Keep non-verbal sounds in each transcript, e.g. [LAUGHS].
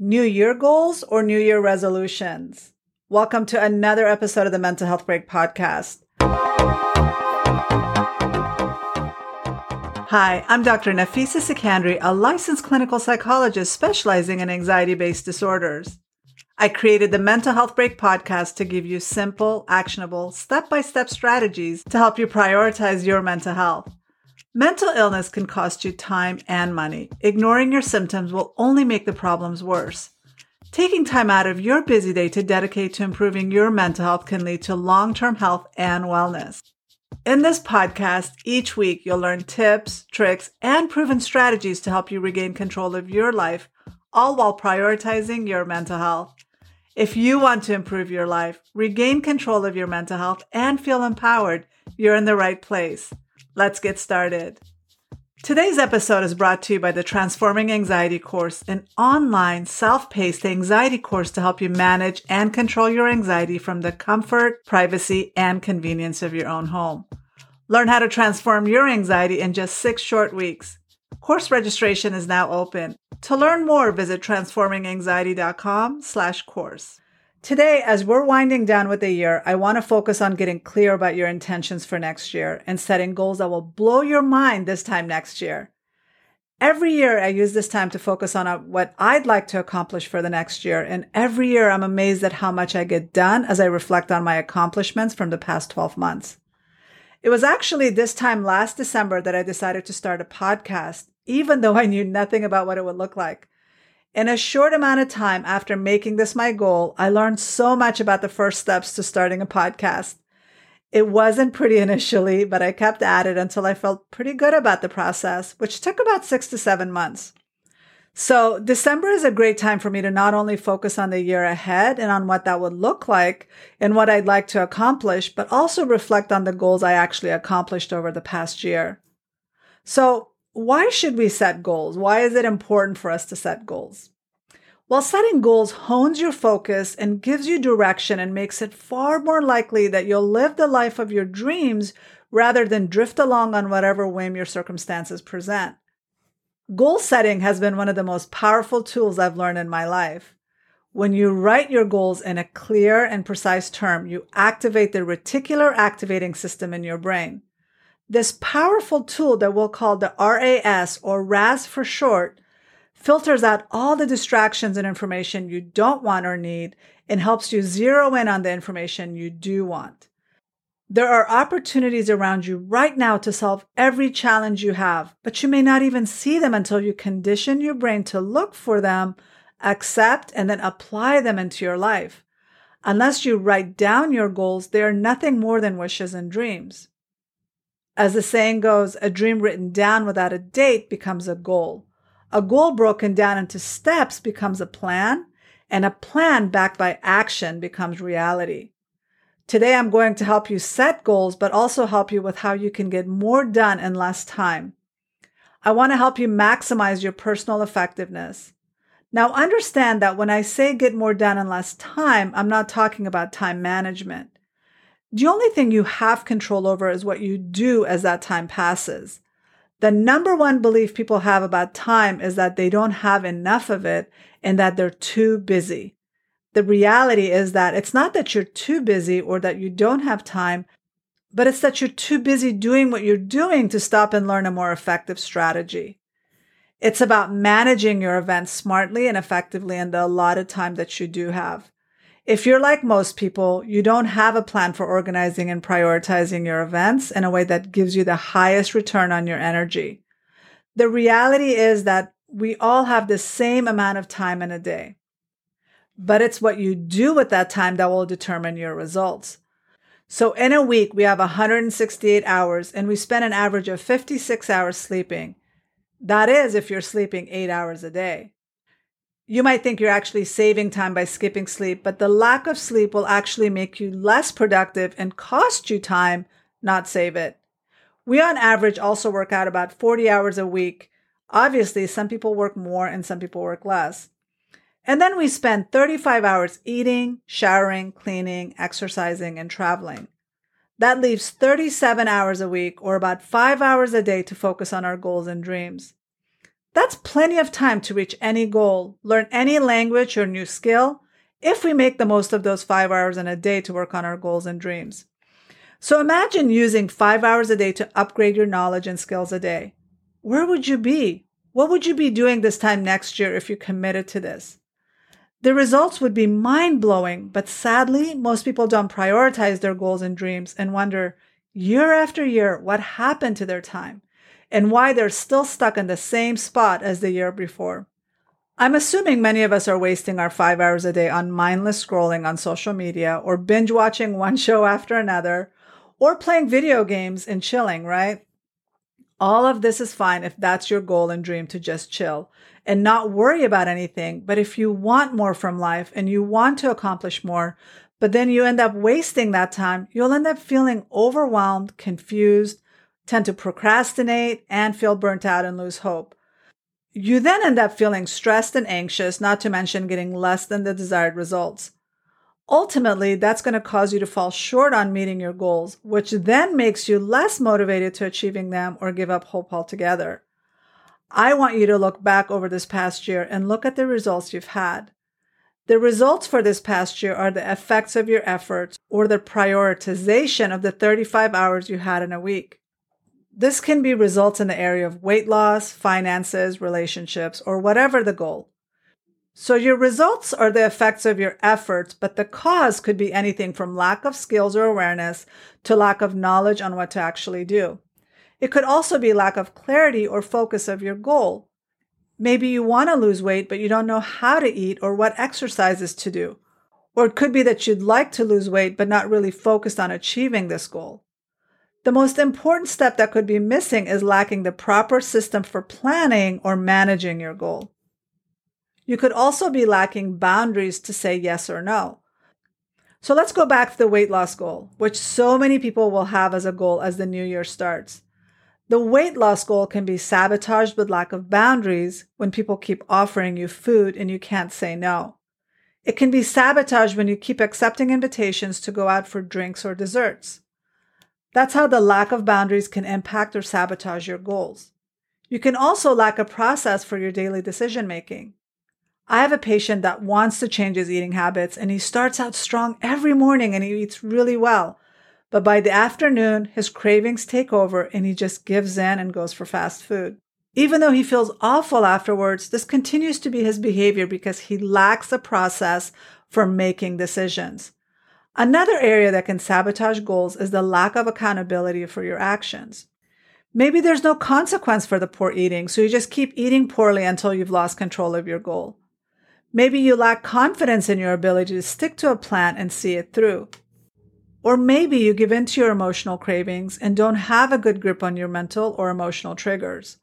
New Year goals or New Year resolutions? Welcome to another episode of the Mental Health Break podcast. Hi, I'm Dr. Nafisa Sekandari, a licensed clinical psychologist specializing in anxiety based disorders. I created the Mental Health Break podcast to give you simple, actionable, step by step strategies to help you prioritize your mental health. Mental illness can cost you time and money. Ignoring your symptoms will only make the problems worse. Taking time out of your busy day to dedicate to improving your mental health can lead to long term health and wellness. In this podcast, each week you'll learn tips, tricks, and proven strategies to help you regain control of your life, all while prioritizing your mental health. If you want to improve your life, regain control of your mental health, and feel empowered, you're in the right place. Let's get started. Today's episode is brought to you by the Transforming Anxiety course, an online self-paced anxiety course to help you manage and control your anxiety from the comfort, privacy, and convenience of your own home. Learn how to transform your anxiety in just six short weeks. Course registration is now open. To learn more, visit transforminganxiety.com slash course. Today, as we're winding down with the year, I want to focus on getting clear about your intentions for next year and setting goals that will blow your mind this time next year. Every year, I use this time to focus on uh, what I'd like to accomplish for the next year. And every year, I'm amazed at how much I get done as I reflect on my accomplishments from the past 12 months. It was actually this time last December that I decided to start a podcast, even though I knew nothing about what it would look like. In a short amount of time after making this my goal, I learned so much about the first steps to starting a podcast. It wasn't pretty [LAUGHS] initially, but I kept at it until I felt pretty good about the process, which took about six to seven months. So December is a great time for me to not only focus on the year ahead and on what that would look like and what I'd like to accomplish, but also reflect on the goals I actually accomplished over the past year. So why should we set goals? Why is it important for us to set goals? Well, setting goals hones your focus and gives you direction and makes it far more likely that you'll live the life of your dreams rather than drift along on whatever whim your circumstances present. Goal setting has been one of the most powerful tools I've learned in my life. When you write your goals in a clear and precise term, you activate the reticular activating system in your brain. This powerful tool that we'll call the RAS or RAS for short filters out all the distractions and information you don't want or need and helps you zero in on the information you do want. There are opportunities around you right now to solve every challenge you have, but you may not even see them until you condition your brain to look for them, accept, and then apply them into your life. Unless you write down your goals, they are nothing more than wishes and dreams. As the saying goes, a dream written down without a date becomes a goal. A goal broken down into steps becomes a plan, and a plan backed by action becomes reality. Today, I'm going to help you set goals, but also help you with how you can get more done in less time. I want to help you maximize your personal effectiveness. Now, understand that when I say get more done in less time, I'm not talking about time management. The only thing you have control over is what you do as that time passes. The number one belief people have about time is that they don't have enough of it and that they're too busy. The reality is that it's not that you're too busy or that you don't have time, but it's that you're too busy doing what you're doing to stop and learn a more effective strategy. It's about managing your events smartly and effectively in the allotted time that you do have. If you're like most people, you don't have a plan for organizing and prioritizing your events in a way that gives you the highest return on your energy. The reality is that we all have the same amount of time in a day, but it's what you do with that time that will determine your results. So in a week, we have 168 hours and we spend an average of 56 hours sleeping. That is if you're sleeping eight hours a day. You might think you're actually saving time by skipping sleep, but the lack of sleep will actually make you less productive and cost you time, not save it. We on average also work out about 40 hours a week. Obviously, some people work more and some people work less. And then we spend 35 hours eating, showering, cleaning, exercising, and traveling. That leaves 37 hours a week or about five hours a day to focus on our goals and dreams. That's plenty of time to reach any goal, learn any language or new skill, if we make the most of those five hours in a day to work on our goals and dreams. So imagine using five hours a day to upgrade your knowledge and skills a day. Where would you be? What would you be doing this time next year if you committed to this? The results would be mind blowing, but sadly, most people don't prioritize their goals and dreams and wonder year after year what happened to their time and why they're still stuck in the same spot as the year before. I'm assuming many of us are wasting our five hours a day on mindless scrolling on social media or binge watching [LAUGHS] one show after another or playing video games and chilling, right? All of this is fine if that's your goal and dream to just chill and not worry about anything. But if you want more from life and you want to accomplish more, but then you end up wasting that time, you'll end up feeling overwhelmed, confused, tend to procrastinate, and feel burnt out and lose hope. You then end up feeling stressed and anxious, not to mention getting less than the desired results. Ultimately, that's going to cause you to fall short on meeting your goals, which then makes you less motivated to achieving them or give up hope altogether. I want you to look back over this past year and look at the results you've had. The results for this past year are the effects of your efforts or the prioritization of the 35 hours you had in a week. This can be results in the area of weight loss, finances, relationships, or whatever the goal. So your results are the effects of your efforts, but the cause could be anything from lack of skills or awareness to lack of knowledge on what to actually do. It could also be lack of clarity or focus of your goal. Maybe you want to lose weight, but you don't know how to eat or what exercises to do. Or it could be that you'd like to lose weight, but not really focused on achieving this goal. The most important step that could be missing is lacking the proper system for planning or managing your goal. You could also be lacking boundaries to say yes or no. So let's go back to the weight loss goal, which so many people will have as a goal as the new year starts. The weight loss goal can be sabotaged with lack of boundaries when people keep offering you food and you can't say no. It can be sabotaged when you keep accepting invitations to go out for drinks or desserts. That's how the lack of boundaries can impact or sabotage your goals. You can also lack a process for your daily decision making. I have a patient that wants to change his eating habits and he starts out strong every morning and he eats really well. But by the afternoon, his cravings take over and he just gives in and goes for fast food. Even though he feels awful afterwards, this continues to be his behavior because he lacks a process for making decisions. Another area that can sabotage goals is the lack of accountability for your actions. Maybe there's no consequence for the poor eating, so you just keep eating poorly until you've lost control of your goal. Maybe you lack confidence in your ability to stick to a plan and see it through. Or maybe you give in to your emotional cravings and don't have a good grip on your mental or emotional triggers.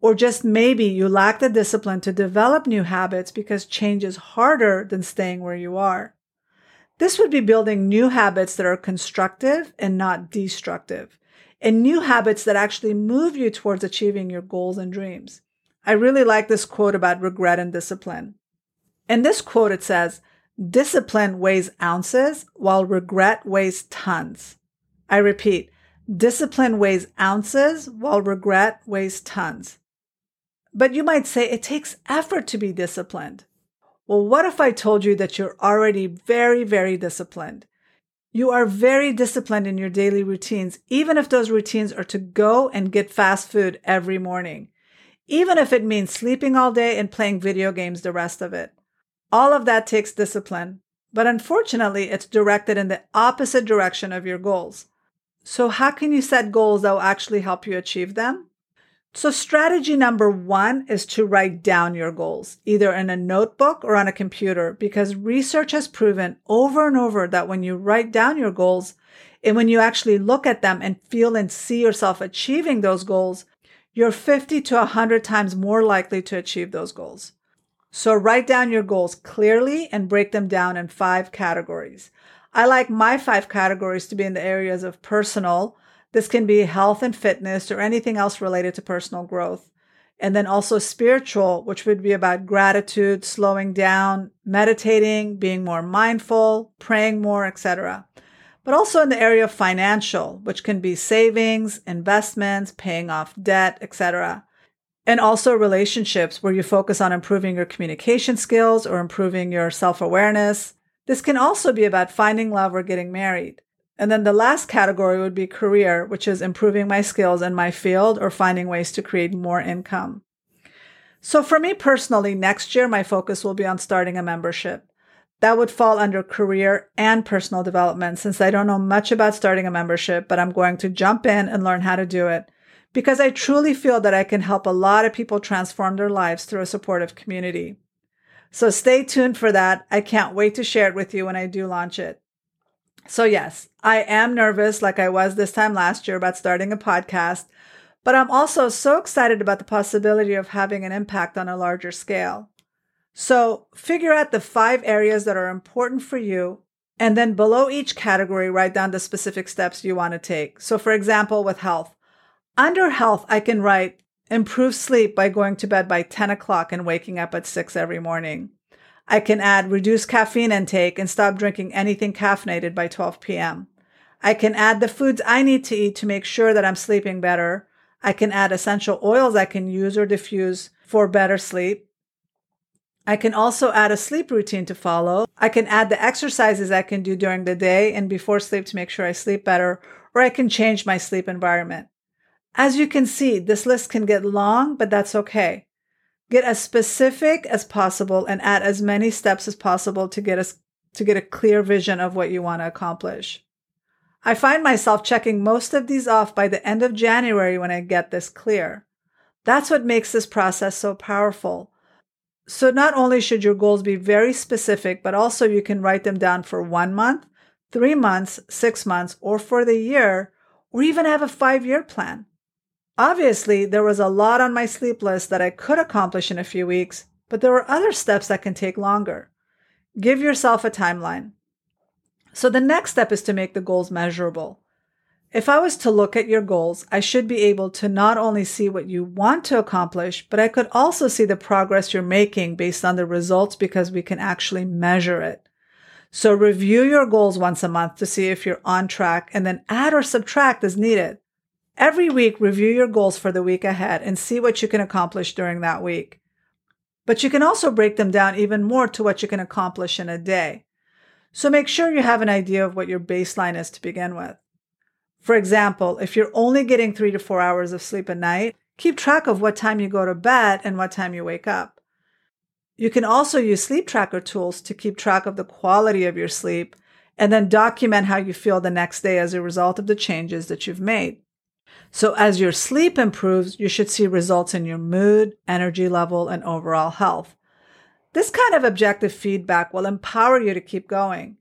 Or just maybe you lack the discipline to develop new habits because change is harder than staying where you are. This would be building new habits that are constructive and not destructive, and new habits that actually move you towards achieving your goals and dreams. I really like this quote about regret and discipline. In this quote, it says, discipline weighs ounces while regret weighs tons. I repeat, discipline weighs ounces while regret weighs tons. But you might say it takes effort to be disciplined. Well, what if I told you that you're already very, very disciplined? You are very disciplined in your daily routines, even if those routines are to go and get fast food every morning, even if it means sleeping all day and playing video games the rest of it. All of that takes discipline, but unfortunately, it's directed in the opposite direction of your goals. So, how can you set goals that will actually help you achieve them? So, strategy number one is to write down your goals, either in a notebook or on a computer, because research has proven over and over that when you write down your goals and when you actually look at them and feel and see yourself achieving those goals, you're 50 to 100 times more likely to achieve those goals. So write down your goals clearly and break them down in five categories. I like my five categories to be in the areas of personal. This can be health and fitness or anything else related to personal growth. And then also spiritual, which would be about gratitude, slowing down, meditating, being more mindful, praying more, etc. But also in the area of financial, which can be savings, investments, paying off debt, etc. and also relationships where you focus on improving your communication skills or improving your self awareness. This can also be about finding love or getting married. And then the last category would be career, which is improving my skills in my field or finding ways to create more income. So for me personally, next year, my focus will be on starting a membership. That would fall under career and personal development since I don't know much about starting a membership, but I'm going to jump in and learn how to do it because I truly feel that I can help a lot of people transform their lives through a supportive community. So stay tuned for that. I can't wait to share it with you when I do launch it. So yes, I am nervous like I was this time last year about starting a podcast, but I'm also so excited about the possibility of having an impact on a larger scale. So figure out the five areas that are important for you. And then below each category, write down the specific steps you want to take. So for example, with health, under health, I can write improve sleep by going to bed by 10 o'clock and waking up at 6 every morning. I can add reduce caffeine intake and stop drinking anything caffeinated by 12 p.m. I can add the foods I need to eat to make sure that I'm sleeping better. I can add essential oils I can use or diffuse for better sleep. I can also add a sleep routine to follow. I can add the exercises I can do during the day and before sleep to make sure I sleep better, or I can change my sleep environment. As you can see, this list can get long, but that's okay. Get as specific as possible and add as many steps as possible to get us to get a clear vision of what you want to accomplish. I find myself checking most of these off by the end of January when I get this clear. That's what makes this process so powerful. So not only should your goals be very specific, but also you can write them down for one month, three months, six months, or for the year, or even have a five year plan. Obviously, there was a lot on my sleep list that I could accomplish in a few weeks, but there were other steps that can take longer. Give yourself a timeline. So the next step is to make the goals measurable. If I was to look at your goals, I should be able to not only see what you want to accomplish, but I could also see the progress you're making based on the results because we can actually measure it. So review your goals once a month to see if you're on track and then add or subtract as needed. Every week, review your goals for the week ahead and see what you can accomplish during that week. But you can also break them down even more to what you can accomplish in a day. So make sure you have an idea of what your baseline is to begin with. For example, if you're only getting three to four hours of sleep a night, keep track of what time you go to bed and what time you wake up. You can also use sleep tracker tools to keep track of the quality of your sleep and then document how you feel the next day as a result of the changes that you've made. So as your sleep improves, you should see results in your mood, energy level, and overall health. This kind of objective feedback will empower you to keep going.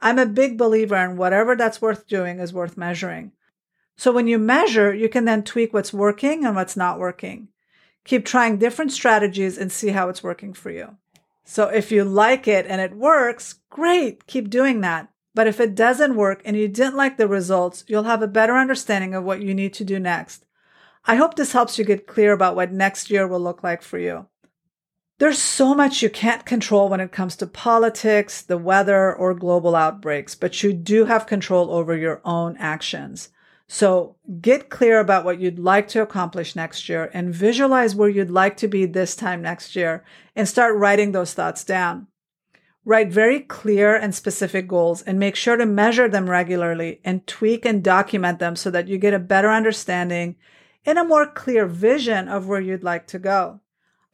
I'm a big believer in whatever that's worth doing is worth measuring. So when you measure, you can then tweak what's working and what's not working. Keep trying different strategies and see how it's working for you. So if you like it and it works, great, keep doing that. But if it doesn't work and you didn't like the results, you'll have a better understanding of what you need to do next. I hope this helps you get clear about what next year will look like for you. There's so much you can't control when it comes to politics, the weather, or global outbreaks, but you do have control over your own actions. So get clear about what you'd like to accomplish next year and visualize where you'd like to be this time next year and start writing those thoughts down. Write very clear and specific goals and make sure to measure them regularly and tweak and document them so that you get a better understanding and a more clear vision of where you'd like to go.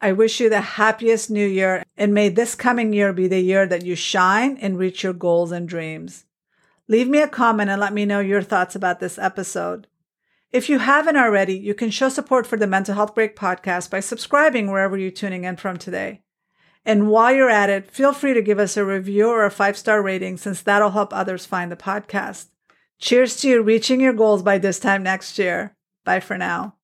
I wish you the happiest new year and may this coming year be the year that you shine and reach your goals and dreams. Leave me a comment and let me know your thoughts about this episode. If you haven't already, you can show support for the Mental Health Break podcast by subscribing wherever you're tuning in from today. And while you're at it, feel free to give us a review or a five star rating since that'll help others find the podcast. Cheers to you reaching your goals by this time next year. Bye for now.